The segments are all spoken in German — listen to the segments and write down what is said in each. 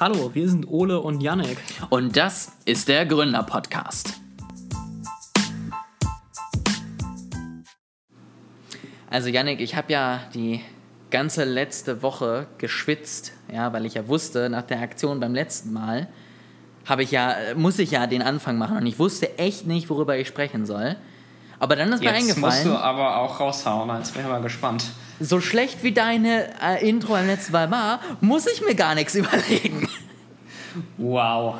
Hallo, wir sind Ole und Yannick. Und das ist der Gründer-Podcast. Also Yannick, ich habe ja die ganze letzte Woche geschwitzt, ja, weil ich ja wusste, nach der Aktion beim letzten Mal habe ich ja, muss ich ja den Anfang machen und ich wusste echt nicht, worüber ich sprechen soll. Aber dann ist Jetzt mir eingefallen. musst du aber auch raushauen, jetzt bin ich mal gespannt. So schlecht wie deine äh, Intro am letzten Mal war, muss ich mir gar nichts überlegen. Wow.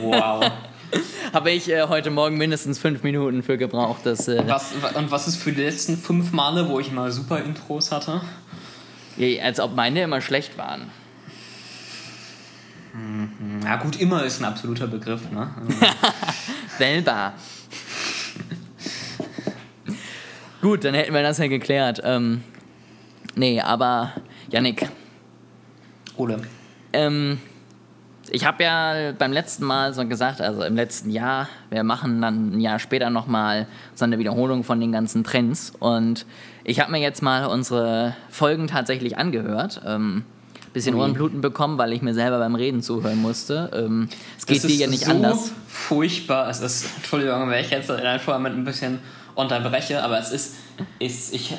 Wow. Habe ich äh, heute Morgen mindestens fünf Minuten für gebraucht. Das, äh, was, und was ist für die letzten fünf Male, wo ich mal super Intros hatte? als ob meine immer schlecht waren. Ja gut, immer ist ein absoluter Begriff, ne? Selber. Gut, dann hätten wir das ja geklärt. Ähm, nee, aber Yannick. Ole. Ähm, ich habe ja beim letzten Mal so gesagt, also im letzten Jahr, wir machen dann ein Jahr später nochmal so eine Wiederholung von den ganzen Trends. Und ich habe mir jetzt mal unsere Folgen tatsächlich angehört. Ähm, bisschen. Ohrenbluten bekommen, weil ich mir selber beim Reden zuhören musste. Ähm, es geht Das dir ja nicht so anders. furchtbar. Es ist, Entschuldigung, wenn ich jetzt einfach mit ein bisschen unterbreche, aber es ist, ist ich,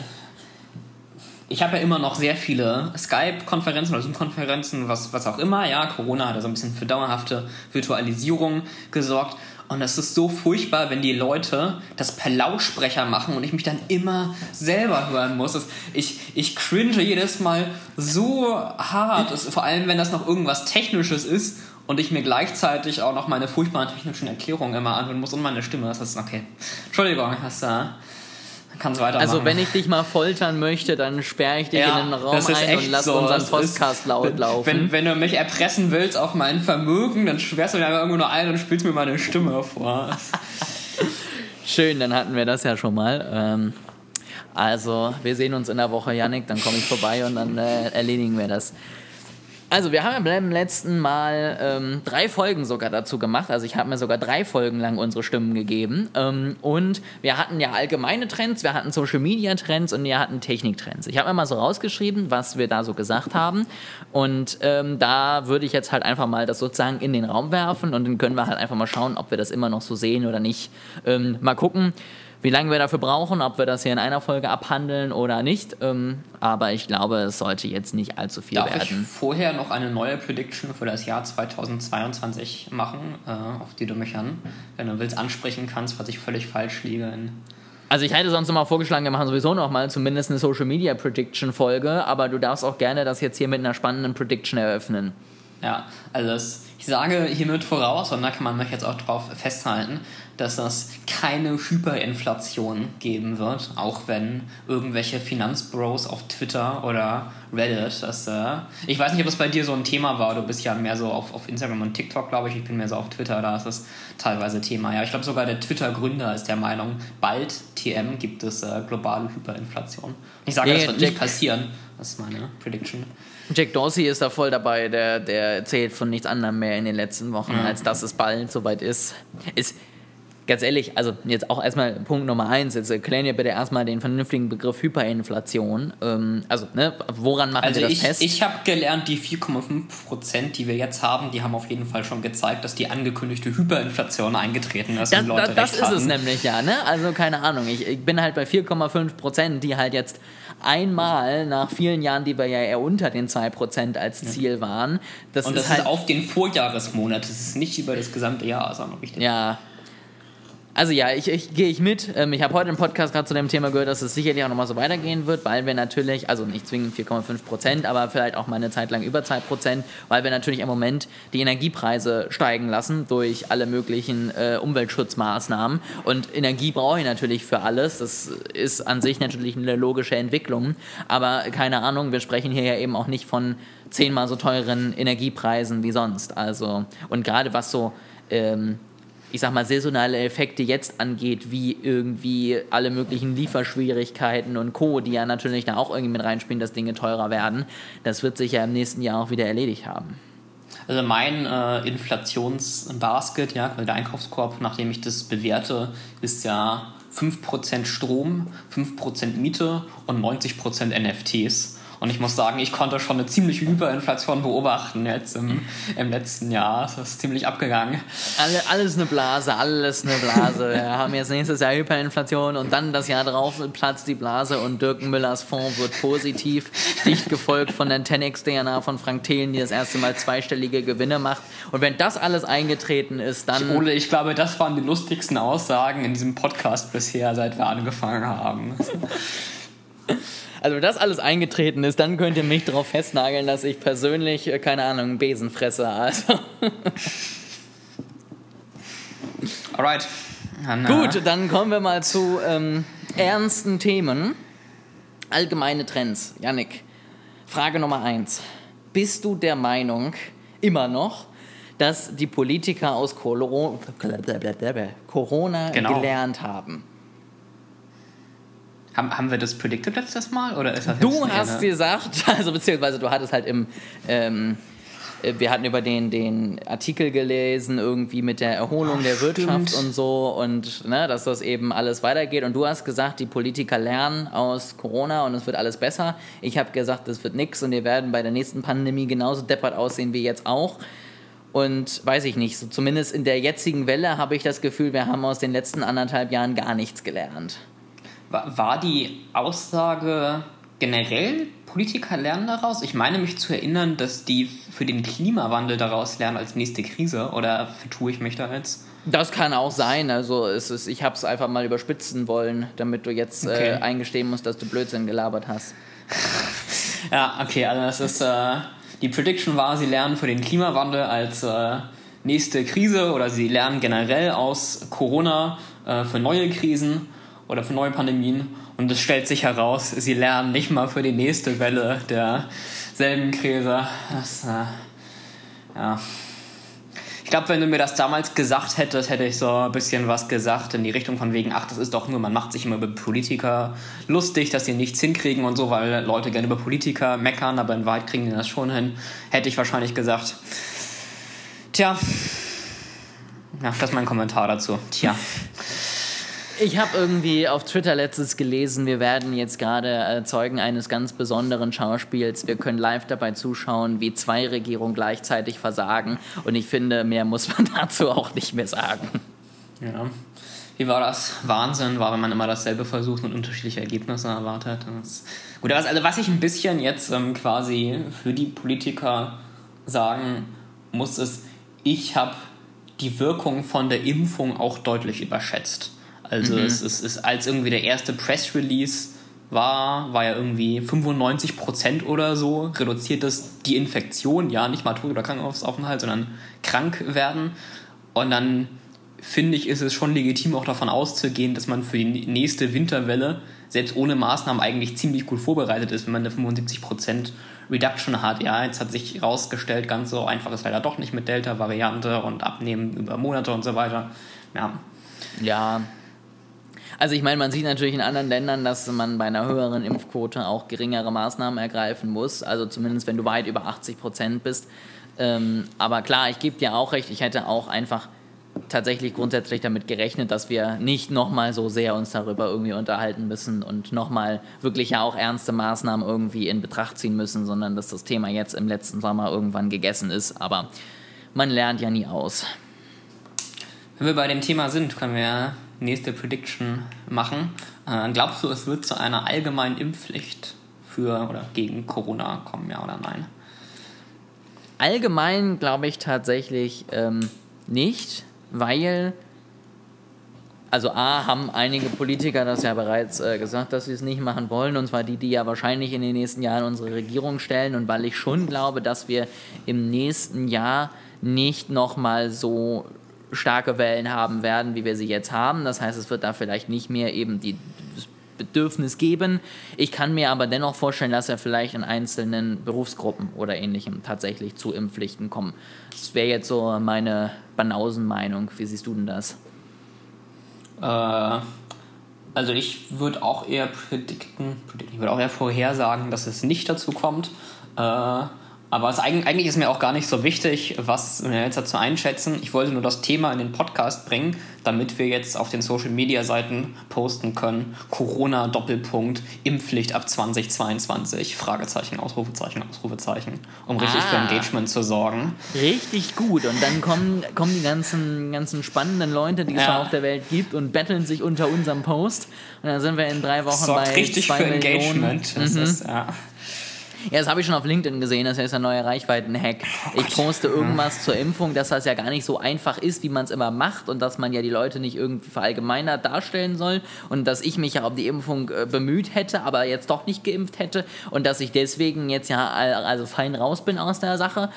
ich habe ja immer noch sehr viele Skype-Konferenzen oder Zoom-Konferenzen, was, was auch immer. Ja, Corona hat ja so ein bisschen für dauerhafte Virtualisierung gesorgt. Und es ist so furchtbar, wenn die Leute das per Lautsprecher machen und ich mich dann immer selber hören muss. Das- Ich, ich cringe jedes Mal so hart, Es- vor allem wenn das noch irgendwas Technisches ist und ich mir gleichzeitig auch noch meine furchtbaren technischen Erklärungen immer anhören muss und meine Stimme. Das ist okay. Entschuldigung, das äh, kannst weitermachen. Also wenn ich dich mal foltern möchte, dann sperre ich dich in den Raum ein und lass so. unseren Podcast laut laufen. Wenn, wenn du mich erpressen willst auf mein Vermögen, dann sperrst du mir einfach irgendwo nur ein und spielst mir meine Stimme vor. Schön, dann hatten wir das ja schon mal. Ähm, also, wir sehen uns in der Woche, Yannick, dann komme ich vorbei und dann äh, erledigen wir das. Also, wir haben ja beim letzten Mal ähm, drei Folgen sogar dazu gemacht. Also, ich habe mir sogar drei Folgen lang unsere Stimmen gegeben. Ähm, und wir hatten ja allgemeine Trends, wir hatten Social Media Trends und wir hatten Techniktrends. Ich habe mir mal so rausgeschrieben, was wir da so gesagt haben. Und ähm, da würde ich jetzt halt einfach mal das sozusagen in den Raum werfen und dann können wir halt einfach mal schauen, ob wir das immer noch so sehen oder nicht. Ähm, mal gucken wie lange wir dafür brauchen, ob wir das hier in einer Folge abhandeln oder nicht. Ähm, aber ich glaube, es sollte jetzt nicht allzu viel Darf ich werden. vorher noch eine neue Prediction für das Jahr 2022 machen, äh, auf die du mich an, wenn du willst, ansprechen kannst, was ich völlig falsch liege. In Also ich hätte sonst mal vorgeschlagen, wir machen sowieso noch mal zumindest eine Social Media Prediction Folge, aber du darfst auch gerne das jetzt hier mit einer spannenden Prediction eröffnen. Ja, also das, ich sage hiermit voraus, und da kann man mich jetzt auch drauf festhalten, dass es keine Hyperinflation geben wird, auch wenn irgendwelche Finanzbros auf Twitter oder Reddit das. Äh, ich weiß nicht, ob das bei dir so ein Thema war. Du bist ja mehr so auf, auf Instagram und TikTok, glaube ich. Ich bin mehr so auf Twitter, da ist es teilweise Thema. Ja, ich glaube sogar der Twitter-Gründer ist der Meinung, bald TM gibt es äh, globale Hyperinflation. Ich sage, Ja, das wird nicht passieren. Das ist meine Prediction. Jack Dorsey ist da voll dabei, der, der erzählt von nichts anderem mehr in den letzten Wochen, als dass es bald soweit ist. Ist ganz ehrlich, also jetzt auch erstmal Punkt Nummer eins, jetzt erklären wir bitte erstmal den vernünftigen Begriff Hyperinflation. Ähm, also, ne, woran machen Also wir das ich, fest? ich habe gelernt, die 4,5%, die wir jetzt haben, die haben auf jeden Fall schon gezeigt, dass die angekündigte Hyperinflation eingetreten ist Das, und Leute das, das ist es nämlich ja, ne? Also keine Ahnung. Ich, ich bin halt bei 4,5 Prozent, die halt jetzt einmal nach vielen Jahren, die wir ja eher unter den 2 Prozent als Ziel waren. Das Und ist das halt. ist auf den Vorjahresmonat, das ist nicht über das gesamte Jahr, sondern richtig. ja. Also ja, ich, ich gehe ich mit. Ähm, ich habe heute im Podcast gerade zu dem Thema gehört, dass es sicherlich auch nochmal so weitergehen wird, weil wir natürlich, also nicht zwingend 4,5 Prozent, aber vielleicht auch mal eine Zeit lang über 2 Prozent, weil wir natürlich im Moment die Energiepreise steigen lassen durch alle möglichen äh, Umweltschutzmaßnahmen. Und Energie brauche ich natürlich für alles. Das ist an sich natürlich eine logische Entwicklung. Aber keine Ahnung, wir sprechen hier ja eben auch nicht von zehnmal so teuren Energiepreisen wie sonst. Also, und gerade was so ähm, ich sag mal, saisonale Effekte jetzt angeht, wie irgendwie alle möglichen Lieferschwierigkeiten und Co., die ja natürlich da auch irgendwie mit reinspielen, dass Dinge teurer werden, das wird sich ja im nächsten Jahr auch wieder erledigt haben. Also mein äh, Inflationsbasket, ja, der Einkaufskorb, nachdem ich das bewerte, ist ja 5% Strom, 5% Miete und 90% NFTs. Und ich muss sagen, ich konnte schon eine ziemliche Hyperinflation beobachten jetzt im, im letzten Jahr. Das ist ziemlich abgegangen. Alle, alles eine Blase, alles eine Blase. Wir haben jetzt nächstes Jahr Hyperinflation und dann das Jahr drauf platzt die Blase und Dirk Müllers Fonds wird positiv, dicht gefolgt von der 10x-DNA von Frank Thelen, die das erste Mal zweistellige Gewinne macht. Und wenn das alles eingetreten ist, dann... Ole, ich glaube, das waren die lustigsten Aussagen in diesem Podcast bisher, seit wir angefangen haben. Also wenn das alles eingetreten ist, dann könnt ihr mich darauf festnageln, dass ich persönlich, äh, keine Ahnung, Besen fresse. Also. Alright. Dann, Gut, dann kommen wir mal zu ähm, ernsten Themen. Allgemeine Trends. Yannick, Frage Nummer eins. Bist du der Meinung, immer noch, dass die Politiker aus Corona Genau. gelernt haben? Haben, haben wir das predicted letztes Mal? Oder ist das Du hast eine- gesagt, also beziehungsweise du hattest halt im, ähm, äh, wir hatten über den, den Artikel gelesen, irgendwie mit der Erholung Ach, der Wirtschaft stimmt. und so und ne, dass das eben alles weitergeht. Und du hast gesagt, die Politiker lernen aus Corona und es wird alles besser. Ich habe gesagt, es wird nix und wir werden bei der nächsten Pandemie genauso deppert aussehen wie jetzt auch. Und weiß ich nicht, so zumindest in der jetzigen Welle habe ich das Gefühl, wir haben aus den letzten anderthalb Jahren gar nichts gelernt. War, die Aussage generell, Politiker lernen daraus? Ich meine mich zu erinnern, dass die für den Klimawandel daraus lernen als nächste Krise. Oder vertue ich mich da jetzt? Das kann auch sein. Also es ist, ich habe es einfach mal überspitzen wollen, damit du jetzt Okay. äh, eingestehen musst, dass du Blödsinn gelabert hast. Ja, okay, also das ist, äh, die Prediction war, sie lernen für den Klimawandel als äh, nächste Krise oder sie lernen generell aus Corona äh, für neue Krisen oder für neue Pandemien und es stellt sich heraus, sie lernen nicht mal für die nächste Welle derselben Krise. Das, äh, ja. Ich glaube, wenn du mir das damals gesagt hättest, hätte ich so ein bisschen was gesagt in die Richtung von wegen, ach, das ist doch nur, man macht sich immer über Politiker lustig, dass sie nichts hinkriegen und so, weil Leute gerne über Politiker meckern, aber in Wahrheit kriegen die das schon hin. Hätte ich wahrscheinlich gesagt. Tja. Ja, das ist mein Kommentar dazu. Tja. Ich habe irgendwie auf Twitter letztens gelesen, wir werden jetzt gerade äh, Zeugen eines ganz besonderen Schauspiels. Wir können live dabei zuschauen, wie zwei Regierungen gleichzeitig versagen. Und ich finde, mehr muss man dazu auch nicht mehr sagen. Ja. Wie war das? Wahnsinn war, wenn man immer dasselbe versucht und unterschiedliche Ergebnisse erwartet. Das Gut, also was ich ein bisschen jetzt ähm, quasi für die Politiker sagen muss, ist, ich habe die Wirkung von der Impfung auch deutlich überschätzt. Also es, ist, ist, als irgendwie der erste Press Release war, war ja irgendwie 95 Prozent oder so, reduziert es die Infektion, ja, nicht mal Tod oder Krankenhausaufenthalt, sondern krank werden. Und dann finde ich, ist es schon legitim, auch davon auszugehen, dass man für die nächste Winterwelle, selbst ohne Maßnahmen, eigentlich ziemlich gut vorbereitet ist, wenn man eine 75% Reduction hat. Ja, jetzt hat sich herausgestellt, ganz so einfach ist leider doch nicht mit Delta-Variante und Abnehmen über Monate und so weiter. Ja, Ja. Also ich meine, man sieht natürlich in anderen Ländern, dass man bei einer höheren Impfquote auch geringere Maßnahmen ergreifen muss. Also zumindest wenn du weit über 80 Prozent bist. Ähm, aber klar, ich gebe dir auch recht, ich hätte auch einfach tatsächlich grundsätzlich damit gerechnet, dass wir nicht nochmal so sehr uns darüber irgendwie unterhalten müssen und nochmal wirklich ja auch ernste Maßnahmen irgendwie in Betracht ziehen müssen, sondern dass das Thema jetzt im letzten Sommer irgendwann gegessen ist. Aber man lernt ja nie aus. Wenn wir bei dem Thema sind, können wir nächste Prediction machen. Äh, glaubst du, es wird zu einer allgemeinen Impfpflicht für oder gegen Corona kommen, ja oder nein? Allgemein glaube ich tatsächlich ähm, nicht, weil, also A, haben einige Politiker das ja bereits äh, gesagt, dass sie es nicht machen wollen, und zwar die, die ja wahrscheinlich in den nächsten Jahren unsere Regierung stellen, und weil ich schon glaube, dass wir im nächsten Jahr nicht nochmal so starke Wellen haben werden, wie wir sie jetzt haben. Das heißt, es wird da vielleicht nicht mehr eben die Bedürfnis geben. Ich kann mir aber dennoch vorstellen, dass er vielleicht in einzelnen Berufsgruppen oder ähnlichem tatsächlich zu Impfpflichten kommen. Das wäre jetzt so meine Banausenmeinung. Wie siehst du denn das? Äh, also ich würde auch eher predikten, ich würde auch eher vorhersagen, dass es nicht dazu kommt. Äh, Aber es, eigentlich ist mir auch gar nicht so wichtig, was wir jetzt dazu einschätzen. Ich wollte nur das Thema in den Podcast bringen, damit wir jetzt auf den Social Media Seiten posten können. Corona Doppelpunkt Impfpflicht ab 2022 Fragezeichen Ausrufezeichen Ausrufezeichen, um richtig ah, für Engagement zu sorgen. Richtig gut und dann kommen, kommen die ganzen ganzen spannenden Leute, die es ja. auf der Welt gibt und betteln sich unter unserem Post und dann sind wir in drei Wochen Sorgt bei richtig zwei für Millionen. Engagement. Das mhm. ist, ja. Ja, das habe ich schon auf LinkedIn gesehen, das ist ein neuer Reichweiten-Hack. Oh ich poste irgendwas zur Impfung, dass das ja gar nicht so einfach ist, wie man es immer macht und dass man ja die Leute nicht irgendwie verallgemeinert darstellen soll und dass ich mich ja um die Impfung äh, bemüht hätte, aber jetzt doch nicht geimpft hätte und dass ich deswegen jetzt ja also fein raus bin aus der Sache.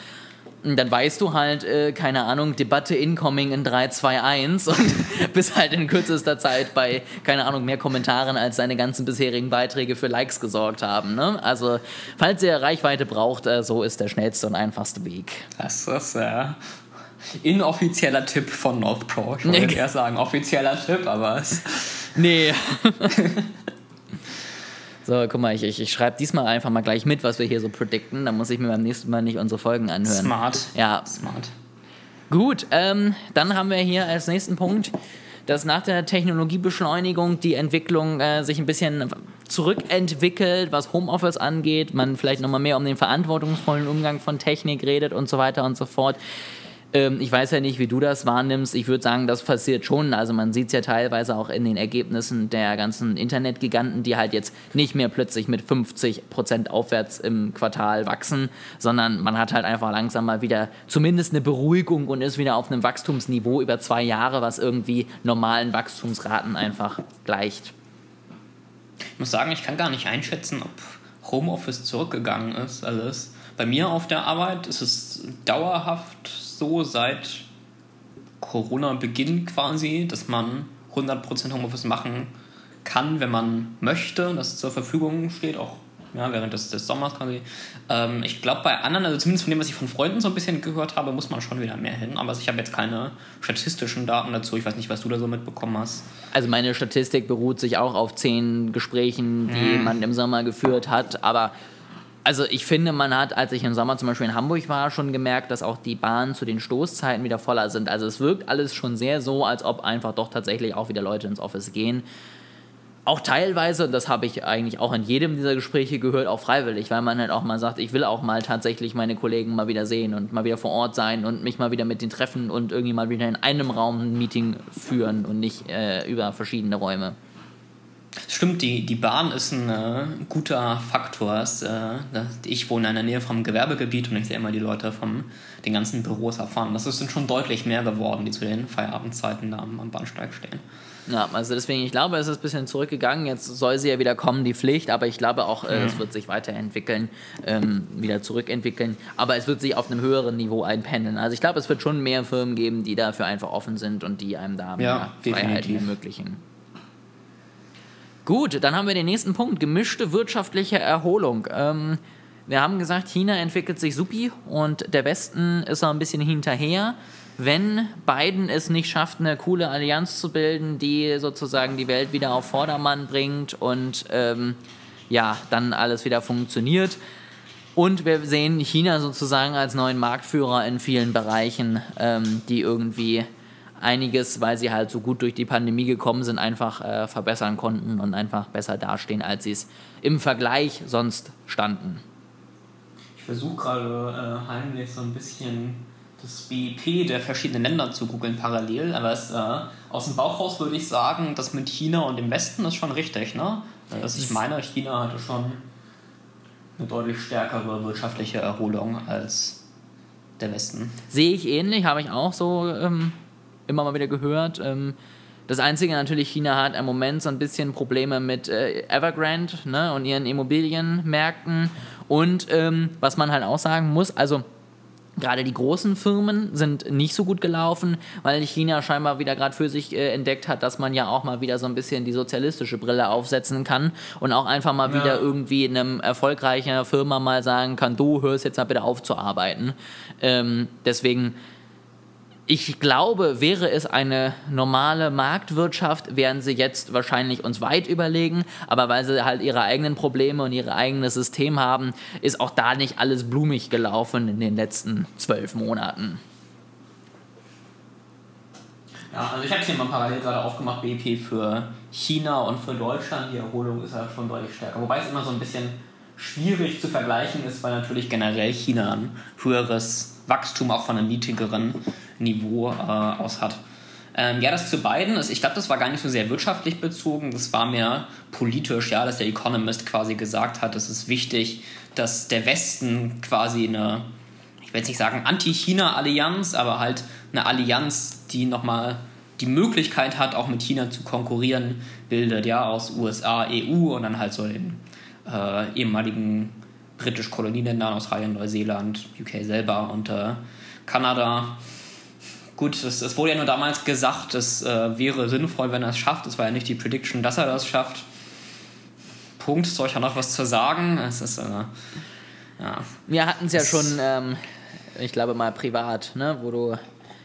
Und dann weißt du halt, äh, keine Ahnung, Debatte incoming in 3, 2, 1 und bist halt in kürzester Zeit bei, keine Ahnung, mehr Kommentaren als deine ganzen bisherigen Beiträge für Likes gesorgt haben. Ne? Also, falls ihr Reichweite braucht, äh, so ist der schnellste und einfachste Weg. Das ist ja. Inoffizieller Tipp von North Pro. Ich wollte nee. eher sagen, offizieller Tipp, aber es. Nee. So, guck mal, ich, ich, ich schreibe diesmal einfach mal gleich mit, was wir hier so predikten. Dann muss ich mir beim nächsten Mal nicht unsere Folgen anhören. Smart. Ja. Smart. Gut, ähm, dann haben wir hier als nächsten Punkt, dass nach der Technologiebeschleunigung die Entwicklung äh, sich ein bisschen zurückentwickelt, was Homeoffice angeht. Man vielleicht nochmal mehr um den verantwortungsvollen Umgang von Technik redet und so weiter und so fort. Ähm, ich weiß ja nicht, wie du das wahrnimmst. Ich würde sagen, das passiert schon. Also man sieht es ja teilweise auch in den Ergebnissen der ganzen Internetgiganten, die halt jetzt nicht mehr plötzlich mit 50 Prozent aufwärts im Quartal wachsen, sondern man hat halt einfach langsam mal wieder zumindest eine Beruhigung und ist wieder auf einem Wachstumsniveau über zwei Jahre, was irgendwie normalen Wachstumsraten einfach gleicht. Ich muss sagen, ich kann gar nicht einschätzen, ob Homeoffice zurückgegangen ist, alles. Bei mir auf der Arbeit ist es dauerhaft so seit Corona-Beginn quasi, dass man 100% Homeoffice machen kann, wenn man möchte, das zur Verfügung steht, auch ja, während des, des Sommers quasi. Ähm, ich glaube, bei anderen, also zumindest von dem, was ich von Freunden so ein bisschen gehört habe, muss man schon wieder mehr hin. Aber ich habe jetzt keine statistischen Daten dazu. Ich weiß nicht, was du da so mitbekommen hast. Also meine Statistik beruht sich auch auf zehn Gesprächen, die mhm. man im Sommer geführt hat. Aber also ich finde, man hat, als ich im Sommer zum Beispiel in Hamburg war, schon gemerkt, dass auch die Bahnen zu den Stoßzeiten wieder voller sind. Also es wirkt alles schon sehr so, als ob einfach doch tatsächlich auch wieder Leute ins Office gehen. Auch teilweise, das habe ich eigentlich auch in jedem dieser Gespräche gehört, auch freiwillig, weil man halt auch mal sagt, ich will auch mal tatsächlich meine Kollegen mal wieder sehen und mal wieder vor Ort sein und mich mal wieder mit denen treffen und irgendwie mal wieder in einem Raum ein Meeting führen und nicht äh, über verschiedene Räume. Stimmt, die, die Bahn ist ein äh, guter Faktor. Es, äh, ich wohne in der Nähe vom Gewerbegebiet und ich sehe immer die Leute von den ganzen Büros erfahren. Das sind schon deutlich mehr geworden, die zu den Feierabendzeiten da am, am Bahnsteig stehen. Ja, also deswegen, ich glaube, es ist ein bisschen zurückgegangen. Jetzt soll sie ja wieder kommen, die Pflicht, aber ich glaube auch, äh, mhm. es wird sich weiterentwickeln, ähm, wieder zurückentwickeln. Aber es wird sich auf einem höheren Niveau einpendeln. Also ich glaube, es wird schon mehr Firmen geben, die dafür einfach offen sind und die einem da mehr ja, Freiheit ermöglichen. Gut, dann haben wir den nächsten Punkt, gemischte wirtschaftliche Erholung. Ähm, wir haben gesagt, China entwickelt sich supi und der Westen ist noch ein bisschen hinterher. Wenn Biden es nicht schafft, eine coole Allianz zu bilden, die sozusagen die Welt wieder auf Vordermann bringt und ähm, ja, dann alles wieder funktioniert. Und wir sehen China sozusagen als neuen Marktführer in vielen Bereichen, ähm, die irgendwie einiges, weil sie halt so gut durch die Pandemie gekommen sind, einfach äh, verbessern konnten und einfach besser dastehen, als sie es im Vergleich sonst standen. Ich versuche gerade äh, heimlich so ein bisschen das BIP der verschiedenen Länder zu googeln parallel, aber es, äh, aus dem Bauch raus würde ich sagen, das mit China und dem Westen ist schon richtig, ne? Also ich meine, China hatte schon eine deutlich stärkere wirtschaftliche Erholung als der Westen. Sehe ich ähnlich, habe ich auch so ähm, immer mal wieder gehört. Ähm, das Einzige natürlich, China hat im Moment so ein bisschen Probleme mit äh, Evergrande ne, und ihren Immobilienmärkten. Und ähm, was man halt auch sagen muss, also gerade die großen Firmen sind nicht so gut gelaufen, weil China scheinbar wieder gerade für sich äh, entdeckt hat, dass man ja auch mal wieder so ein bisschen die sozialistische Brille aufsetzen kann und auch einfach mal ja. wieder irgendwie in einem erfolgreichen Firma mal sagen kann, du hörst jetzt mal bitte auf zu arbeiten. Ähm, deswegen ich glaube, wäre es eine normale Marktwirtschaft, wären sie jetzt wahrscheinlich uns weit überlegen. Aber weil sie halt ihre eigenen Probleme und ihr eigenes System haben, ist auch da nicht alles blumig gelaufen in den letzten zwölf Monaten. Ja, also ich habe hier mal parallel gerade aufgemacht, BIP für China und für Deutschland. Die Erholung ist ja schon deutlich stärker. Wobei es immer so ein bisschen schwierig zu vergleichen ist, weil natürlich generell China ein höheres Wachstum auch von einem niedrigeren Niveau äh, aus hat. Ähm, ja, das zu beiden. Ich glaube, das war gar nicht so sehr wirtschaftlich bezogen, das war mehr politisch, ja, dass der Economist quasi gesagt hat, es ist wichtig, dass der Westen quasi eine, ich will jetzt nicht sagen Anti-China-Allianz, aber halt eine Allianz, die nochmal die Möglichkeit hat, auch mit China zu konkurrieren, bildet, ja, aus USA, EU und dann halt so den äh, ehemaligen britisch Kolonieländern, Australien, Neuseeland, UK selber und äh, Kanada. Gut, es, wurde ja nur damals gesagt, es äh, wäre sinnvoll, wenn er es schafft. Es war ja nicht die Prediction, dass er das schafft. Punkt. Soll ich da noch was zu sagen? Es ist, äh, ja. Wir hatten es ja schon, ähm, ich glaube mal privat, ne, wo du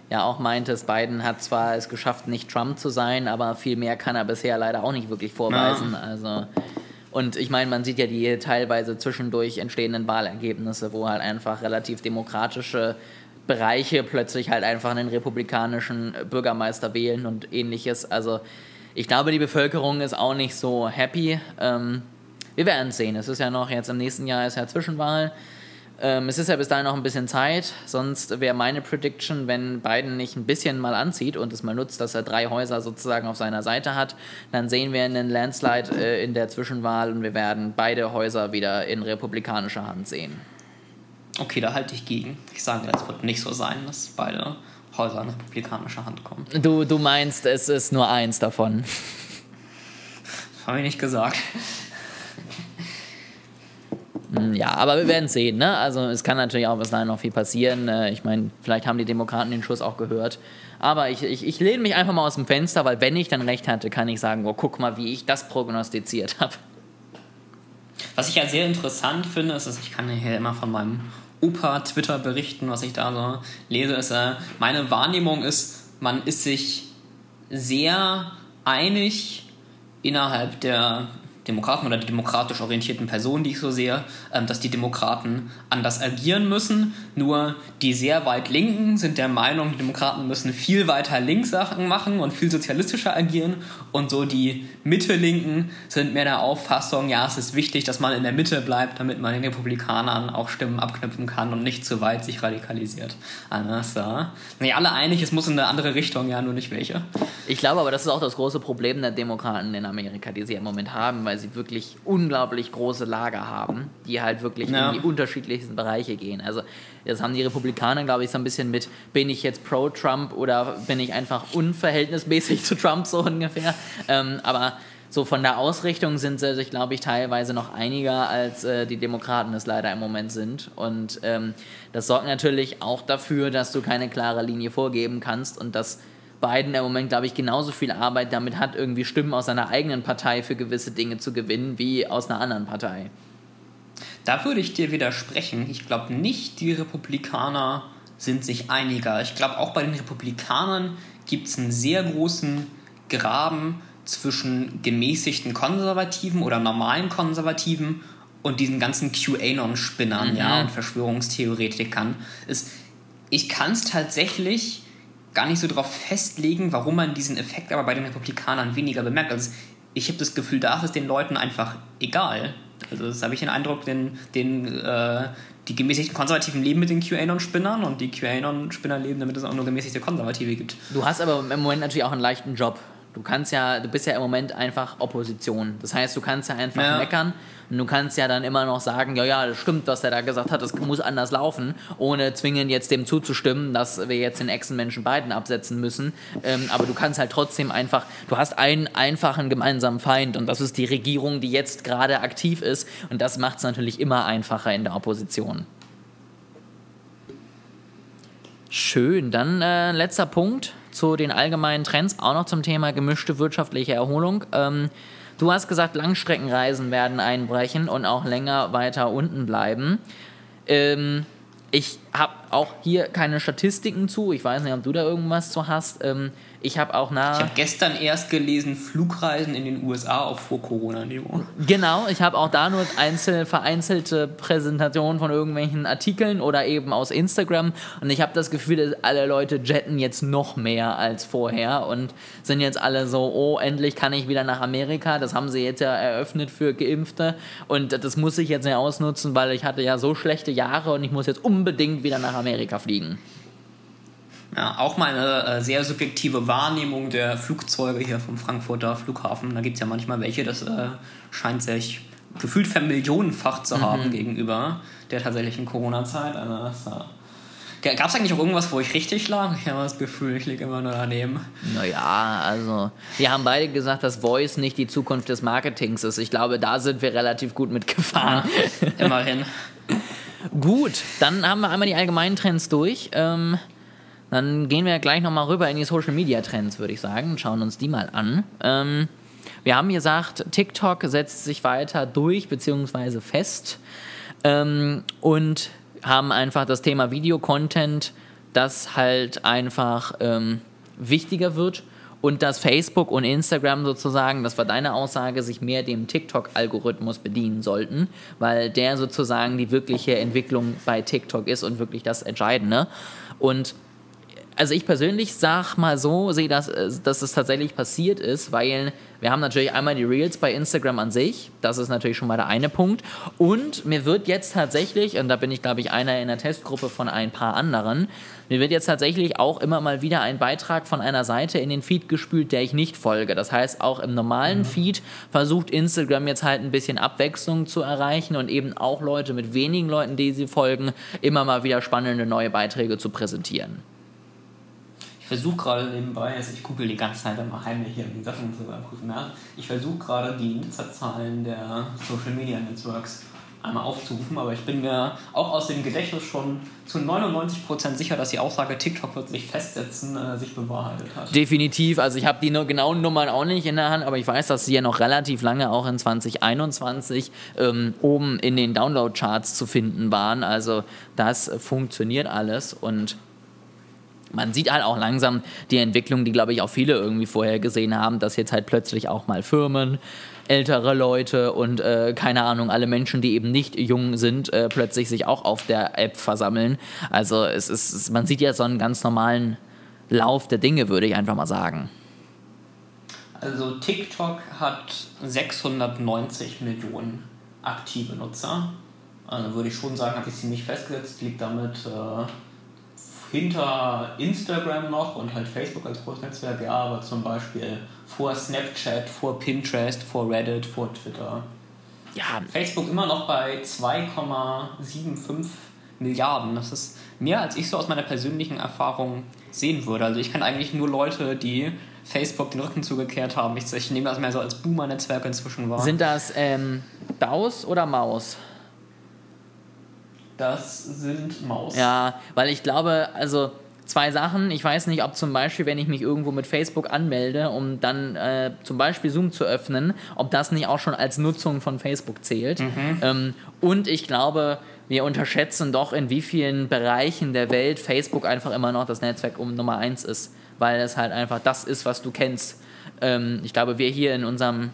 ja auch meintest, Biden hat zwar es geschafft, nicht Trump zu sein, aber viel mehr kann er bisher leider auch nicht wirklich vorweisen. Ja. Also und ich meine, man sieht ja die teilweise zwischendurch entstehenden Wahlergebnisse, wo halt einfach relativ demokratische Bereiche plötzlich halt einfach einen republikanischen Bürgermeister wählen und ähnliches. Also ich glaube, die Bevölkerung ist auch nicht so happy. Ähm, wir werden sehen. Es ist ja noch jetzt im nächsten Jahr ist ja Zwischenwahl. Ähm, es ist ja bis dahin noch ein bisschen Zeit, sonst wäre meine Prediction, wenn Biden nicht ein bisschen mal anzieht und es mal nutzt, dass er drei Häuser sozusagen auf seiner Seite hat, dann sehen wir einen Landslide äh, in der Zwischenwahl und wir werden beide Häuser wieder in republikanischer Hand sehen. Okay, da halte ich gegen. Ich sage, es wird nicht so sein, dass beide Häuser in republikanischer Hand kommen. Du, du meinst, es ist nur eins davon. Das habe ich nicht gesagt. Hm, ja, aber wir werden sehen. Ne? Also es kann natürlich auch bis dahin noch viel passieren. Äh, ich meine, vielleicht haben die Demokraten den Schuss auch gehört. Aber ich, ich, ich lehne mich einfach mal aus dem Fenster, weil wenn ich dann recht hatte, kann ich sagen, oh, guck mal, wie ich das prognostiziert habe. Was ich ja sehr interessant finde, ist, dass ich kann hier immer von meinem Opa Twitter berichten, was ich da so lese, ist, äh, meine Wahrnehmung ist, man ist sich sehr einig innerhalb der Demokraten oder die demokratisch orientierten Personen, die ich so sehe, ähm, dass die Demokraten anders agieren müssen. Nur die sehr weit Linken sind der Meinung, die Demokraten müssen viel weiter links Sachen machen und viel sozialistischer agieren. Und so die Mitte-Linken sind mehr der Auffassung, ja, es ist wichtig, dass man in der Mitte bleibt, damit man den Republikanern auch Stimmen abknüpfen kann und nicht zu weit sich radikalisiert. Sind ja alle einig, es muss in eine andere Richtung, ja, nur nicht welche. Ich glaube aber, das ist auch das große Problem der Demokraten in Amerika, die sie im Moment haben, weil sie wirklich unglaublich große Lager haben, die halt wirklich ja. in die unterschiedlichsten Bereiche gehen. Also das haben die Republikaner, glaube ich, so ein bisschen mit, bin ich jetzt pro-Trump oder bin ich einfach unverhältnismäßig zu Trump so ungefähr. Ähm, aber so von der Ausrichtung sind sie sich, glaube ich, teilweise noch einiger, als äh, die Demokraten es leider im Moment sind. Und ähm, das sorgt natürlich auch dafür, dass du keine klare Linie vorgeben kannst und dass Biden im Moment, glaube ich, genauso viel Arbeit damit hat, irgendwie Stimmen aus seiner eigenen Partei für gewisse Dinge zu gewinnen, wie aus einer anderen Partei. Da würde ich dir widersprechen. Ich glaube nicht, die Republikaner sind sich einiger. Ich glaube, auch bei den Republikanern gibt es einen sehr großen Graben zwischen gemäßigten Konservativen oder normalen Konservativen und diesen ganzen QAnon-Spinnern mhm. ja, und Verschwörungstheoretikern. ich kann es tatsächlich gar nicht so darauf festlegen, warum man diesen Effekt aber bei den Republikanern weniger bemerkt. Also ich habe das Gefühl, da ist es den Leuten einfach egal. Also das habe ich den Eindruck, den, den, äh, die gemäßigten Konservativen leben mit den QAnon-Spinnern und die QAnon-Spinner leben, damit es auch nur gemäßigte Konservative gibt. Du hast aber im Moment natürlich auch einen leichten Job. Du kannst ja, du bist ja im Moment einfach Opposition. Das heißt, du kannst ja einfach ja. meckern und du kannst ja dann immer noch sagen, ja, ja, das stimmt, was der da gesagt hat, das muss anders laufen, ohne zwingend jetzt dem zuzustimmen, dass wir jetzt den Echsenmenschen beiden absetzen müssen. Ähm, aber du kannst halt trotzdem einfach, du hast einen einfachen gemeinsamen Feind und das ist die Regierung, die jetzt gerade aktiv ist und das macht es natürlich immer einfacher in der Opposition. Schön, dann äh, letzter Punkt zu den allgemeinen Trends, auch noch zum Thema gemischte wirtschaftliche Erholung. Ähm, du hast gesagt, Langstreckenreisen werden einbrechen und auch länger weiter unten bleiben. Ähm, ich habe auch hier keine Statistiken zu. Ich weiß nicht, ob du da irgendwas zu hast. Ähm, ich habe auch nach. Ich habe gestern erst gelesen, Flugreisen in den USA auf Vor-Corona-Niveau. Genau, ich habe auch da nur einzel, vereinzelte Präsentationen von irgendwelchen Artikeln oder eben aus Instagram. Und ich habe das Gefühl, dass alle Leute jetten jetzt noch mehr als vorher und sind jetzt alle so, oh, endlich kann ich wieder nach Amerika. Das haben sie jetzt ja eröffnet für Geimpfte. Und das muss ich jetzt nicht ausnutzen, weil ich hatte ja so schlechte Jahre und ich muss jetzt unbedingt wieder nach Amerika fliegen. Ja, auch meine äh, sehr subjektive Wahrnehmung der Flugzeuge hier vom Frankfurter Flughafen. Da gibt es ja manchmal welche, das äh, scheint sich gefühlt vermillionenfacht zu haben mhm. gegenüber der tatsächlichen Corona-Zeit. Also äh, Gab es eigentlich auch irgendwas, wo ich richtig lag? Ich habe das Gefühl, ich liege immer nur daneben. Naja, also wir haben beide gesagt, dass Voice nicht die Zukunft des Marketings ist. Ich glaube, da sind wir relativ gut mitgefahren. Ja, immerhin. gut, dann haben wir einmal die allgemeinen Trends durch. Ähm, dann gehen wir gleich nochmal rüber in die Social Media Trends, würde ich sagen, und schauen uns die mal an. Ähm, wir haben gesagt, TikTok setzt sich weiter durch, beziehungsweise fest. Ähm, und haben einfach das Thema Videocontent, das halt einfach ähm, wichtiger wird und dass Facebook und Instagram sozusagen, das war deine Aussage, sich mehr dem TikTok-Algorithmus bedienen sollten, weil der sozusagen die wirkliche Entwicklung bei TikTok ist und wirklich das Entscheidende. Und also ich persönlich sag mal so, sehe, dass, äh, dass es tatsächlich passiert ist, weil wir haben natürlich einmal die Reels bei Instagram an sich, das ist natürlich schon mal der eine Punkt. Und mir wird jetzt tatsächlich, und da bin ich glaube ich einer in der Testgruppe von ein paar anderen, mir wird jetzt tatsächlich auch immer mal wieder ein Beitrag von einer Seite in den Feed gespült, der ich nicht folge. Das heißt, auch im normalen mhm. Feed versucht Instagram jetzt halt ein bisschen Abwechslung zu erreichen und eben auch Leute mit wenigen Leuten, die sie folgen, immer mal wieder spannende neue Beiträge zu präsentieren versuche gerade nebenbei, also ich google die ganze Zeit immer heimlich hier, die Sachen zu überprüfen nach. Ich versuche gerade die Nutzerzahlen der Social Media Networks einmal aufzurufen, aber ich bin mir auch aus dem Gedächtnis schon zu 99% sicher, dass die Aussage TikTok wird sich festsetzen, äh, sich bewahrheitet hat. Definitiv, also ich habe die genauen Nummern auch nicht in der Hand, aber ich weiß, dass sie ja noch relativ lange auch in 2021 ähm, oben in den Download-Charts zu finden waren. Also das funktioniert alles und man sieht halt auch langsam die Entwicklung, die, glaube ich, auch viele irgendwie vorher gesehen haben, dass jetzt halt plötzlich auch mal Firmen, ältere Leute und äh, keine Ahnung, alle Menschen, die eben nicht jung sind, äh, plötzlich sich auch auf der App versammeln. Also es ist, man sieht ja so einen ganz normalen Lauf der Dinge, würde ich einfach mal sagen. Also TikTok hat 690 Millionen aktive Nutzer. Also würde ich schon sagen, habe ich ziemlich festgesetzt, liegt damit äh, hinter Instagram noch und halt Facebook als großes Netzwerk, ja, aber zum Beispiel vor Snapchat, vor Pinterest, vor Reddit, vor Twitter. Ja. Facebook immer noch bei 2,75 Milliarden. Das ist mehr, als ich so aus meiner persönlichen Erfahrung sehen würde. Also ich kenne eigentlich nur Leute, die Facebook den Rücken zugekehrt haben. Ich, ich nehme das mehr so als Boomer-Netzwerk inzwischen wahr. Sind das ähm, DAUs oder Maus? Das sind Maus. Ja, weil ich glaube, also zwei Sachen. Ich weiß nicht, ob zum Beispiel, wenn ich mich irgendwo mit Facebook anmelde, um dann äh, zum Beispiel Zoom zu öffnen, ob das nicht auch schon als Nutzung von Facebook zählt. Mhm. Ähm, und ich glaube, wir unterschätzen doch, in wie vielen Bereichen der Welt Facebook einfach immer noch das Netzwerk um Nummer eins ist, weil es halt einfach das ist, was du kennst. Ähm, ich glaube, wir hier in unserem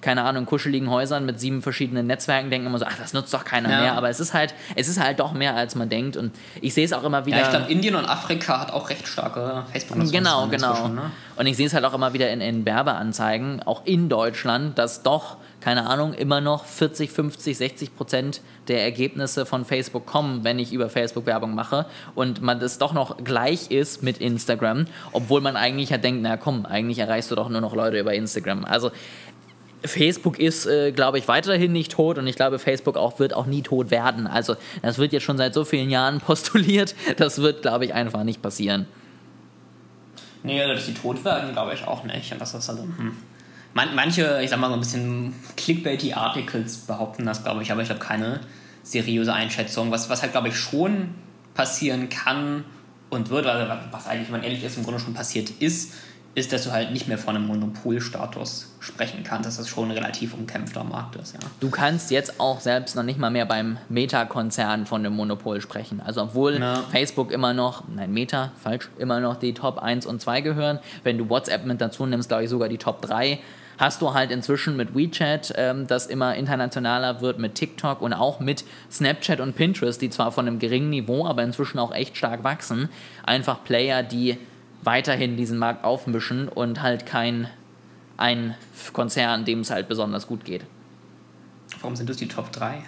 keine Ahnung, kuscheligen Häusern mit sieben verschiedenen Netzwerken denken immer so, ach, das nutzt doch keiner ja. mehr. Aber es ist halt, es ist halt doch mehr, als man denkt. Und ich sehe es auch immer wieder. Ja, ich glaube, Indien und Afrika hat auch recht starke facebook Genau, genau. Ne? Und ich sehe es halt auch immer wieder in, in Werbeanzeigen, auch in Deutschland, dass doch, keine Ahnung, immer noch 40, 50, 60 Prozent der Ergebnisse von Facebook kommen, wenn ich über Facebook Werbung mache und man das doch noch gleich ist mit Instagram, obwohl man eigentlich ja denkt, na komm, eigentlich erreichst du doch nur noch Leute über Instagram. Also Facebook ist, äh, glaube ich, weiterhin nicht tot und ich glaube, Facebook auch, wird auch nie tot werden. Also das wird jetzt schon seit so vielen Jahren postuliert, das wird, glaube ich, einfach nicht passieren. Nee, dass sie tot werden, glaube ich auch nicht. Und das ist also, hm. Man, manche, ich sag mal so ein bisschen clickbaity Articles behaupten das, glaube ich, aber ich habe keine seriöse Einschätzung. Was, was halt, glaube ich, schon passieren kann und wird, also was eigentlich, wenn man ehrlich ist, im Grunde schon passiert ist, ist, dass du halt nicht mehr von einem Monopolstatus sprechen kannst, dass das schon ein relativ umkämpfter Markt ist. Ja. Du kannst jetzt auch selbst noch nicht mal mehr beim Meta-Konzern von einem Monopol sprechen. Also obwohl Ja. Facebook immer noch, nein, Meta, falsch, immer noch die Top 1 und 2 gehören. Wenn du WhatsApp mit dazu nimmst, glaube ich sogar die Top 3. Hast du halt inzwischen mit WeChat, ähm, das immer internationaler wird, mit TikTok und auch mit Snapchat und Pinterest, die zwar von einem geringen Niveau, aber inzwischen auch echt stark wachsen, einfach Player, die weiterhin diesen Markt aufmischen und halt kein ein Konzern, dem es halt besonders gut geht. Warum sind das die Top 3?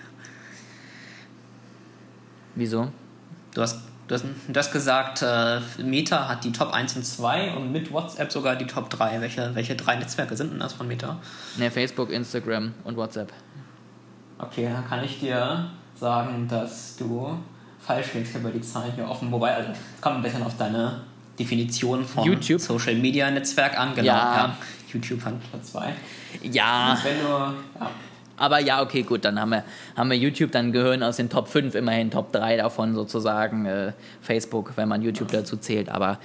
Wieso? Du hast, du hast, du hast gesagt, äh, Meta hat die Top 1 und 2 und mit WhatsApp sogar die Top 3. Welche, welche drei Netzwerke sind denn das von Meta? Ne, Facebook, Instagram und WhatsApp. Okay, dann kann ich dir sagen, dass du falsch liegst über die Zahlen hier offen. Wobei, also, es kommt ein bisschen auf deine Definition von YouTube? Social Media Netzwerk an. Genau, Ja. YouTube hat Platz 2. Ja, du, ja, aber ja, okay, gut, dann haben wir, haben wir YouTube, dann gehören aus den Top 5 immerhin Top 3 davon sozusagen äh, Facebook, wenn man YouTube dazu zählt. Aber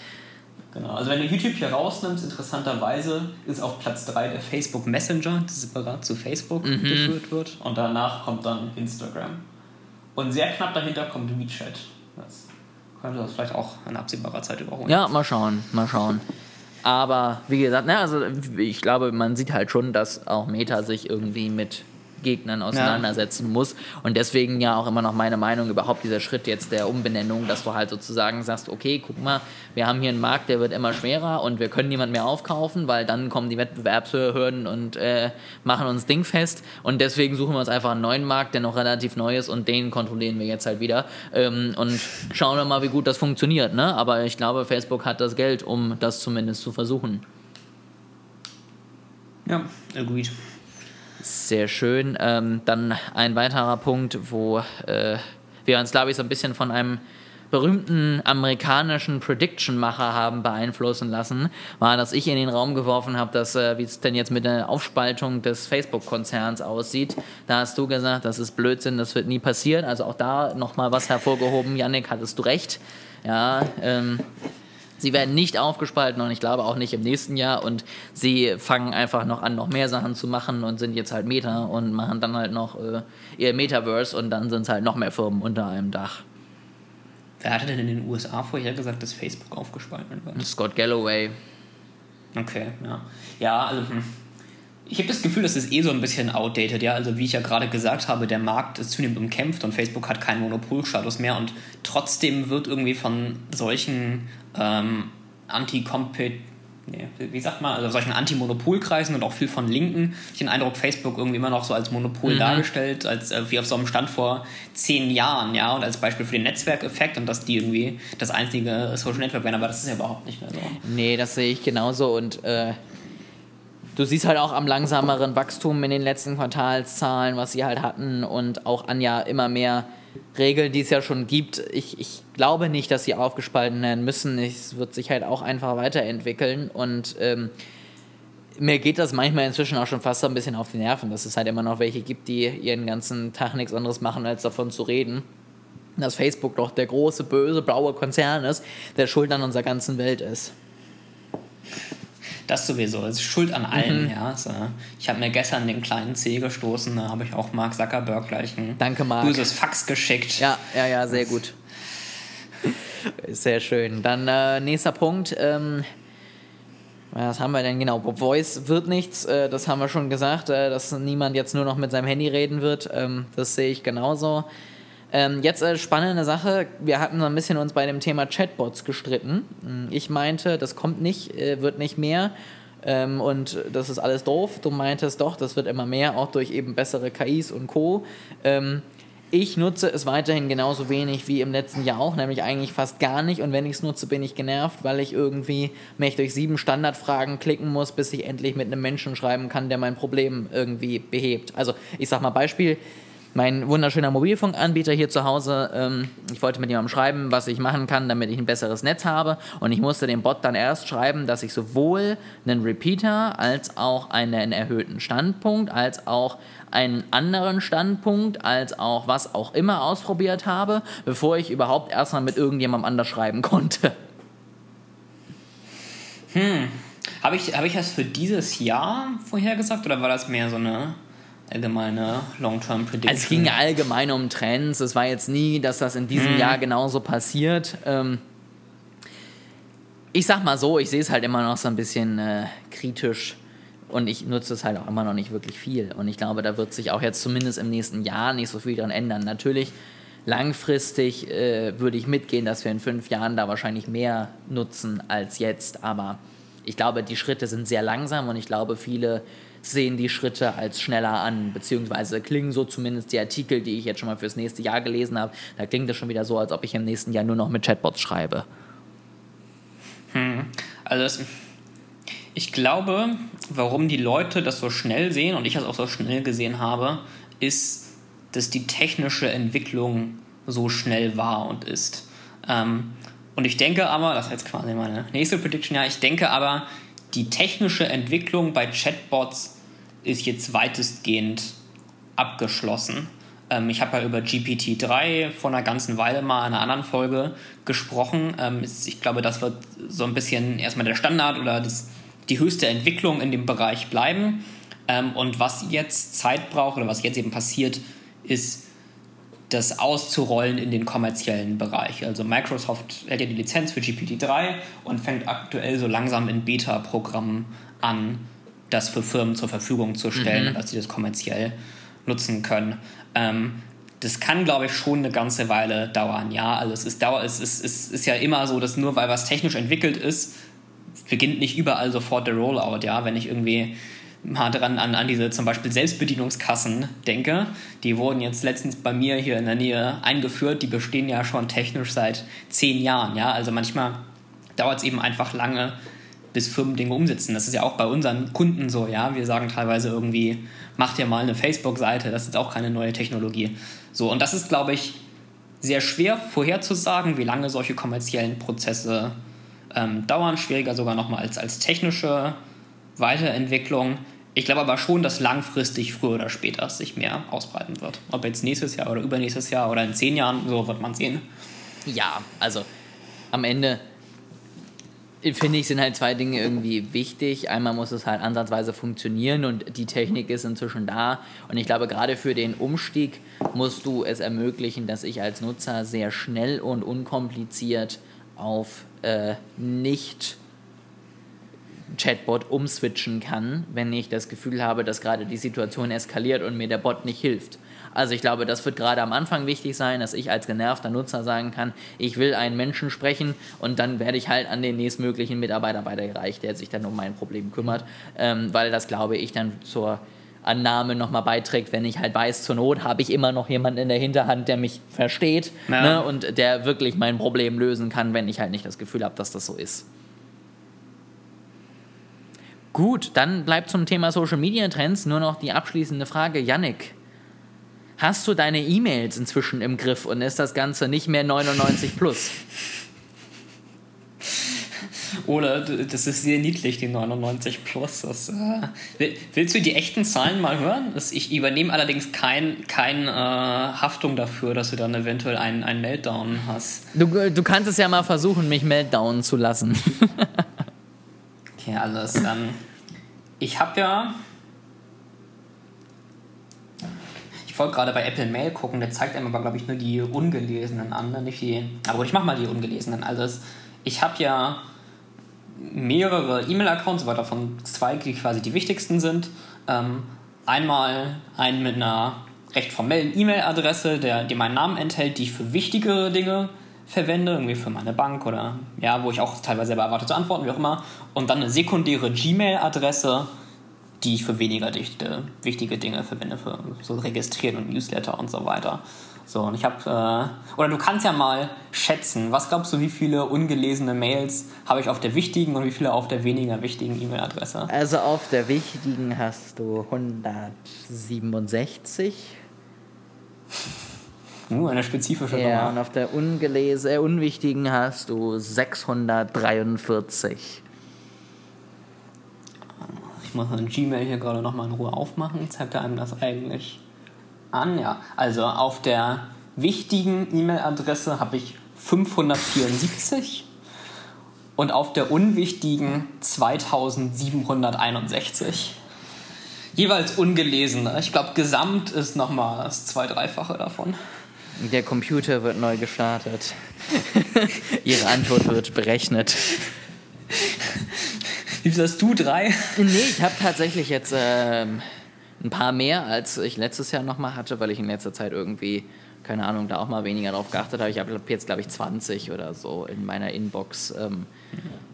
Genau, also wenn du YouTube hier rausnimmst, interessanterweise ist auf Platz 3 der Facebook Messenger, der separat zu Facebook geführt wird. Und danach kommt dann Instagram. Und sehr knapp dahinter kommt WeChat. Das könnte das vielleicht auch in absehbarer Zeit überholen. ja, mal schauen, mal schauen. Aber wie gesagt, ne, also ich glaube, man sieht halt schon, dass auch Meta sich irgendwie mit Gegnern auseinandersetzen muss. Und deswegen ja auch immer noch meine Meinung überhaupt dieser Schritt jetzt der Umbenennung, dass du halt sozusagen sagst, okay, guck mal, wir haben hier einen Markt, der wird immer schwerer und wir können niemand mehr aufkaufen, weil dann kommen die Wettbewerbshürden und äh, machen uns dingfest. Und deswegen suchen wir uns einfach einen neuen Markt, der noch relativ neu ist und den kontrollieren wir jetzt halt wieder. Ähm, und schauen wir mal, wie gut das funktioniert. Ne? Aber ich glaube, Facebook hat das Geld, um das zumindest zu versuchen. Ja, agreed. Sehr schön. Ähm, dann ein weiterer Punkt, wo äh, wir uns, glaube ich, so ein bisschen von einem berühmten amerikanischen Prediction-Macher haben beeinflussen lassen, war, dass ich in den Raum geworfen habe, dass äh, wie es denn jetzt mit der Aufspaltung des Facebook-Konzerns aussieht. Da hast du gesagt, das ist Blödsinn, das wird nie passieren. Also auch da nochmal was hervorgehoben. Yannick, hattest du recht. Ja, ähm, Sie werden nicht aufgespalten und ich glaube auch nicht im nächsten Jahr und sie fangen einfach noch an, noch mehr Sachen zu machen und sind jetzt halt Meta und machen dann halt noch äh, ihr Metaverse und dann sind es halt noch mehr Firmen unter einem Dach. Wer hatte denn in den USA vorher gesagt, dass Facebook aufgespalten wird? Scott Galloway. Okay, ja. Ja, also hm. Ich habe das Gefühl, das ist eh so ein bisschen outdated, ja. Also wie ich ja gerade gesagt habe, der Markt ist zunehmend umkämpft und Facebook hat keinen Monopolstatus mehr und trotzdem wird irgendwie von solchen ähm, Anti-Compet Nee, wie sagt man, also solchen Anti-Monopolkreisen und auch viel von Linken, ich den Eindruck, Facebook irgendwie immer noch so als Monopol dargestellt, als äh, wie auf so einem Stand vor zehn Jahren, ja, und als Beispiel für den Netzwerkeffekt und dass die irgendwie das einzige Social Network wären, aber das ist ja überhaupt nicht mehr so. Nee, das sehe ich genauso und äh, du siehst halt auch am langsameren Wachstum in den letzten Quartalszahlen, was sie halt hatten und auch an ja immer mehr Regeln, die es ja schon gibt. Ich, ich glaube nicht, dass sie aufgespalten werden müssen. Es wird sich halt auch einfach weiterentwickeln und ähm, mir geht das manchmal inzwischen auch schon fast so ein bisschen auf die Nerven, dass es halt immer noch welche gibt, die ihren ganzen Tag nichts anderes machen, als davon zu reden. Dass Facebook doch der große, böse, blaue Konzern ist, der schuld an unserer ganzen Welt ist. Das sowieso, das ist Schuld an allen, ja. So. Ich habe mir gestern den kleinen C gestoßen, da habe ich auch Mark Zuckerberg gleich ein Danke, Mark. böses Fax geschickt. Ja, ja, ja, sehr gut. Sehr schön. Dann äh, nächster Punkt. Ähm, was haben wir denn genau? Voice wird nichts. Äh, das haben wir schon gesagt, äh, dass niemand jetzt nur noch mit seinem Handy reden wird. Ähm, das sehe ich genauso. Ähm, jetzt äh, spannende Sache. Wir hatten so ein bisschen uns bei dem Thema Chatbots gestritten. Hm, Ich meinte, das kommt nicht, äh, wird nicht mehr. Ähm, und das ist alles doof. Du meintest doch, das wird immer mehr, auch durch eben bessere KIs und Co. Ähm, ich nutze es weiterhin genauso wenig wie im letzten Jahr auch, nämlich eigentlich fast gar nicht. Und wenn ich es nutze, bin ich genervt, weil ich irgendwie mich durch sieben Standardfragen klicken muss, bis ich endlich mit einem Menschen schreiben kann, der mein Problem irgendwie behebt. Also ich sag mal Beispiel. Mein wunderschöner Mobilfunkanbieter hier zu Hause, ähm, ich wollte mit jemandem schreiben, was ich machen kann, damit ich ein besseres Netz habe. Und ich musste dem Bot dann erst schreiben, dass ich sowohl einen Repeater als auch einen erhöhten Standpunkt, als auch einen anderen Standpunkt, als auch was auch immer ausprobiert habe, bevor ich überhaupt erstmal mit irgendjemandem anders schreiben konnte. Habe ich, hab ich das für dieses Jahr vorhergesagt oder war das mehr so eine allgemeine Long-Term-Prediction? Also es ging ja allgemein um Trends. Es war jetzt nie, dass das in diesem Mhm. Jahr genauso passiert. Ähm, ich sag mal so, ich sehe es halt immer noch so ein bisschen äh, kritisch und ich nutze es halt auch immer noch nicht wirklich viel. Und ich glaube, da wird sich auch jetzt zumindest im nächsten Jahr nicht so viel dran ändern. Natürlich, langfristig äh, würde ich mitgehen, dass wir in fünf Jahren da wahrscheinlich mehr nutzen als jetzt. Aber ich glaube, die Schritte sind sehr langsam und ich glaube, viele sehen die Schritte als schneller an, beziehungsweise klingen so zumindest die Artikel, die ich jetzt schon mal fürs nächste Jahr gelesen habe, da klingt es schon wieder so, als ob ich im nächsten Jahr nur noch mit Chatbots schreibe. Also es, ich glaube, warum die Leute das so schnell sehen und ich das auch so schnell gesehen habe, ist, dass die technische Entwicklung so schnell war und ist. Ähm, und ich denke aber, das ist jetzt quasi meine nächste Prediction, ja, ich denke aber, die technische Entwicklung bei Chatbots ist jetzt weitestgehend abgeschlossen. Ähm, ich habe ja über GPT-3 vor einer ganzen Weile mal in einer anderen Folge gesprochen. Ähm, ich glaube, das wird so ein bisschen erstmal der Standard oder das, die höchste Entwicklung in dem Bereich bleiben. Ähm, und was jetzt Zeit braucht oder was jetzt eben passiert, ist das auszurollen in den kommerziellen Bereich. Also Microsoft hat ja die Lizenz für GPT-3 und fängt aktuell so langsam in Beta-Programmen an, das für Firmen zur Verfügung zu stellen, dass sie das kommerziell nutzen können. Ähm, das kann, glaube ich, schon eine ganze Weile dauern. Ja, also es ist, dauer, es ist, es ist ja immer so, dass nur weil was technisch entwickelt ist, beginnt nicht überall sofort der Rollout. Ja, wenn ich irgendwie mal dran an, an diese zum Beispiel Selbstbedienungskassen denke, die wurden jetzt letztens bei mir hier in der Nähe eingeführt. Die bestehen ja schon technisch seit zehn Jahren. Ja, also manchmal dauert es eben einfach lange, bis Firmen Dinge umsetzen. Das ist ja auch bei unseren Kunden so, ja. Wir sagen teilweise irgendwie, macht ihr mal eine Facebook-Seite, das ist auch keine neue Technologie. So, und das ist, glaube ich, sehr schwer vorherzusagen, wie lange solche kommerziellen Prozesse ähm, dauern. Schwieriger sogar nochmal als, als technische Weiterentwicklung. Ich glaube aber schon, dass langfristig früher oder später sich mehr ausbreiten wird. Ob jetzt nächstes Jahr oder übernächstes Jahr oder in zehn Jahren, so wird man sehen. Ja, also am Ende finde ich, sind halt zwei Dinge irgendwie wichtig. Einmal muss es halt ansatzweise funktionieren und die Technik ist inzwischen da. Und ich glaube, gerade für den Umstieg musst du es ermöglichen, dass ich als Nutzer sehr schnell und unkompliziert auf äh, nicht Chatbot umswitchen kann, wenn ich das Gefühl habe, dass gerade die Situation eskaliert und mir der Bot nicht hilft. Also ich glaube, das wird gerade am Anfang wichtig sein, dass ich als genervter Nutzer sagen kann, ich will einen Menschen sprechen und dann werde ich halt an den nächstmöglichen Mitarbeiter weitergereicht, der sich dann um mein Problem kümmert, ähm, weil das, glaube ich, dann zur Annahme nochmal beiträgt, wenn ich halt weiß, zur Not habe ich immer noch jemanden in der Hinterhand, der mich versteht Ja. ne, und der wirklich mein Problem lösen kann, wenn ich halt nicht das Gefühl habe, dass das so ist. Gut, dann bleibt zum Thema Social Media Trends nur noch die abschließende Frage. Yannick, hast du deine E-Mails inzwischen im Griff und ist das Ganze nicht mehr 99 plus? Oder das ist sehr niedlich, die 99 Plus. Das, äh, will- willst du die echten Zahlen mal hören? Das, ich übernehme allerdings kein, kein äh, Haftung dafür, dass du dann eventuell einen, einen Meltdown hast. Du, du kannst es ja mal versuchen, mich meltdownen zu lassen. Okay, alles dann. Ich habe ja. Ich wollte gerade bei Apple Mail gucken, der zeigt einem aber, glaube ich, nur die ungelesenen an, ne? nicht die. Aber gut, ich mache mal die ungelesenen. Also, es, ich habe ja mehrere E-Mail-Accounts, aber davon zwei, die quasi die wichtigsten sind. Ähm, einmal einen mit einer recht formellen E-Mail-Adresse, der, die meinen Namen enthält, die ich für wichtigere Dinge verwende, irgendwie für meine Bank oder ja, wo ich auch teilweise selber erwarte zu antworten, wie auch immer. Und dann eine sekundäre Gmail-Adresse, die ich für weniger dichte, wichtige Dinge verwende, für so Registrieren und Newsletter und so weiter. So, und ich habe, äh, oder du kannst ja mal schätzen, was glaubst du, wie viele ungelesene Mails habe ich auf der wichtigen und wie viele auf der weniger wichtigen E-Mail-Adresse? Also auf der wichtigen hast du 167. Uh, eine spezifische Ja, und Nummer. auf der ungelesen, äh, unwichtigen hast du 643. Ein Gmail hier gerade nochmal in Ruhe aufmachen. Zeigt er einem das eigentlich an? Ja, also auf der wichtigen E-Mail-Adresse habe ich 574 und auf der unwichtigen 2761. Jeweils ungelesene. Ich glaube, gesamt ist nochmal das zwei-, dreifache davon. Der Computer wird neu gestartet. Ihre Antwort wird berechnet. Wie viel hast du? Drei? Nee, ich habe tatsächlich jetzt ähm, ein paar mehr, als ich letztes Jahr nochmal hatte, weil ich in letzter Zeit irgendwie, keine Ahnung, da auch mal weniger drauf geachtet habe. Ich habe jetzt, glaube ich, 20 oder so in meiner Inbox. Ähm,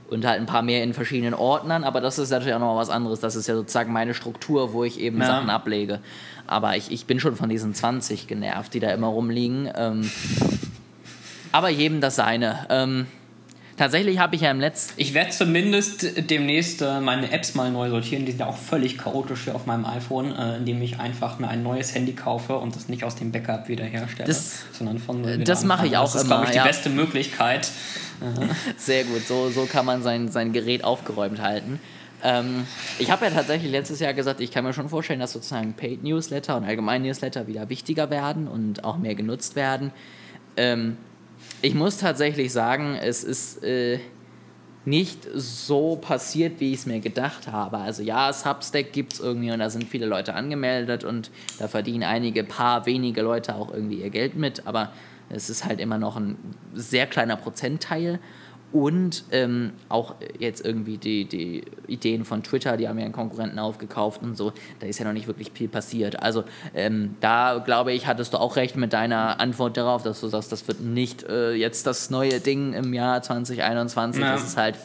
und halt ein paar mehr in verschiedenen Ordnern, aber das ist natürlich auch noch was anderes. Das ist ja sozusagen meine Struktur, wo ich eben Ja. Sachen ablege. Aber ich, ich bin schon von diesen 20 genervt, die da immer rumliegen. Ähm, aber jedem das seine. Ähm, tatsächlich habe ich ja im letzten. Ich werde zumindest demnächst äh, meine Apps mal neu sortieren. Die sind ja auch völlig chaotisch hier auf meinem iPhone, äh, indem ich einfach mir ein neues Handy kaufe und das nicht aus dem Backup wiederherstelle, Das- sondern von äh, das mache ich auch Das ist, immer, glaube ich, die ja. beste Möglichkeit. Sehr gut, so, so kann man sein, sein Gerät aufgeräumt halten. Ähm, ich habe ja tatsächlich letztes Jahr gesagt, ich kann mir schon vorstellen, dass sozusagen Paid Newsletter und allgemein Newsletter wieder wichtiger werden und auch mehr genutzt werden. Ähm, ich muss tatsächlich sagen, es ist äh, nicht so passiert, wie ich es mir gedacht habe. Also ja, Substack gibt es irgendwie und da sind viele Leute angemeldet und da verdienen einige paar wenige Leute auch irgendwie ihr Geld mit, aber es ist halt immer noch ein sehr kleiner Prozentteil. Und ähm, auch jetzt irgendwie die, die Ideen von Twitter, die haben ja einen Konkurrenten aufgekauft und so, da ist ja noch nicht wirklich viel passiert. Also ähm, da glaube ich, hattest du auch recht mit deiner Antwort darauf, dass du sagst, das wird nicht äh, jetzt das neue Ding im Jahr 2021. Ja. Das ist halt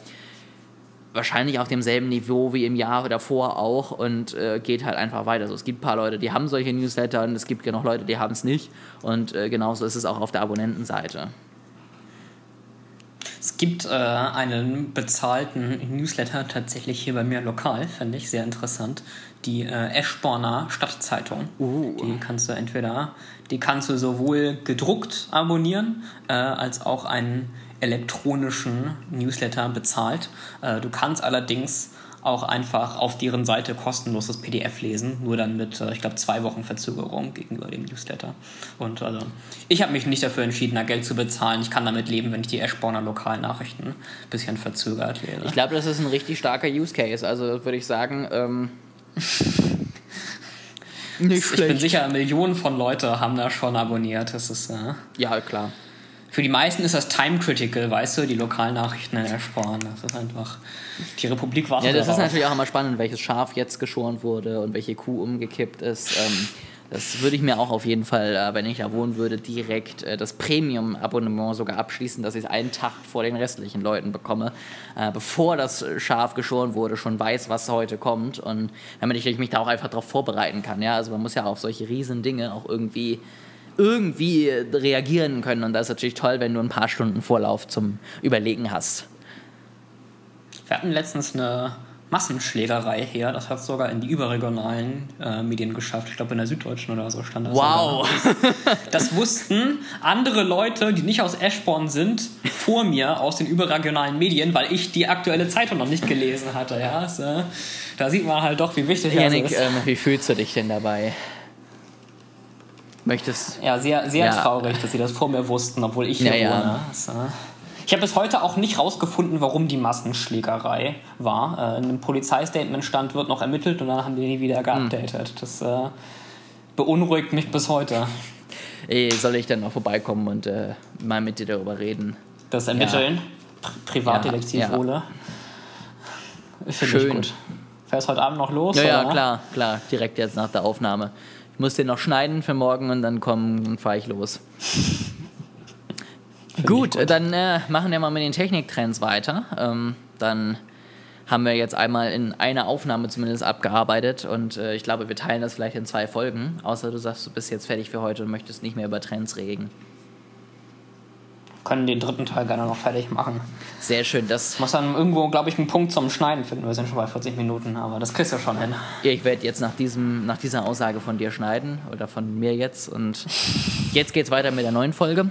wahrscheinlich auf demselben Niveau wie im Jahr davor auch und äh, geht halt einfach weiter. Also es gibt ein paar Leute, die haben solche Newsletter und es gibt genug Leute, die haben es nicht. Und äh, genauso ist es auch auf der Abonnentenseite. Es gibt äh, einen bezahlten Newsletter tatsächlich hier bei mir lokal, finde ich sehr interessant. Die äh, Eschborner Stadtzeitung. Uh. Die kannst du entweder, die kannst du sowohl gedruckt abonnieren, äh, als auch einen elektronischen Newsletter bezahlt. Äh, du kannst allerdings auch einfach auf deren Seite kostenlos das PDF lesen, nur dann mit, äh, ich glaube, zwei Wochen Verzögerung gegenüber dem Newsletter. Und also, ich habe mich nicht dafür entschieden, da Geld zu bezahlen. Ich kann damit leben, wenn ich die Eschborner Lokalnachrichten ein bisschen verzögert lese. Ich glaube, das ist ein richtig starker Use Case. Also würde ich sagen, ähm, nicht Ich bin sicher, Millionen von Leute haben da schon abonniert. Das ist, äh, Ja, klar. Für die meisten ist das time critical, weißt du, die Lokalnachrichten in Eschborn. Das ist einfach, die Republik wartet Ja, das ist darauf. natürlich auch immer spannend, welches Schaf jetzt geschoren wurde und welche Kuh umgekippt ist. Ähm, das würde ich mir auch auf jeden Fall, äh, wenn ich da wohnen würde, direkt äh, das Premium-Abonnement sogar abschließen, dass ich es einen Tag vor den restlichen Leuten bekomme, äh, bevor das Schaf geschoren wurde, schon weiß, was heute kommt und damit ich mich da auch einfach darauf vorbereiten kann. Ja, also man muss ja auf solche riesen Dinge auch irgendwie irgendwie reagieren können und das ist natürlich toll, wenn du ein paar Stunden Vorlauf zum Überlegen hast. Wir hatten letztens eine Massenschlägerei her. Das hat sogar in die überregionalen äh, Medien geschafft. Ich glaube, in der Süddeutschen oder so stand das. Wow. Das wussten andere Leute, die nicht aus Eschborn sind, vor mir aus den überregionalen Medien, weil ich die aktuelle Zeitung noch nicht gelesen hatte. Ja, das, äh, da sieht man halt doch, wie wichtig das Janik, ist. ähm, wie fühlst du dich denn dabei? Möchtest Ja, sehr, sehr Ja. traurig, dass sie das vor mir wussten, obwohl ich hier Ja, ja. wohne. Äh, ich habe bis heute auch nicht rausgefunden, warum die Massenschlägerei war. Äh, in einem Polizeistatement stand, wird noch ermittelt und dann haben die nie Hm. wieder geupdatet. Das äh, beunruhigt mich bis heute. Ey, soll ich dann noch vorbeikommen und äh, mal mit dir darüber reden? Das Ermitteln. Pri Privatdetektiv Ja, ja. Ole. Finde ich Schön. gut. Fährst heute Abend noch los? Ja, ja, klar, klar, direkt jetzt nach der Aufnahme. Ich muss den noch schneiden für morgen und dann kommen und fahre ich los. gut, gut. dann äh, machen wir mal mit den Techniktrends weiter. Ähm, dann haben wir jetzt einmal in einer Aufnahme zumindest abgearbeitet und äh, ich glaube, wir teilen das vielleicht in zwei Folgen. Außer du sagst, du bist jetzt fertig für heute und möchtest nicht mehr über Trends reden. Können den dritten Teil gerne noch fertig machen. Sehr schön, das Muss dann irgendwo, glaube ich, einen Punkt zum Schneiden finden. Wir sind schon bei 40 Minuten, aber das kriegst du schon hin. Ich werde jetzt nach, diesem, nach dieser Aussage von dir schneiden oder von mir jetzt und jetzt geht's weiter mit der neuen Folge.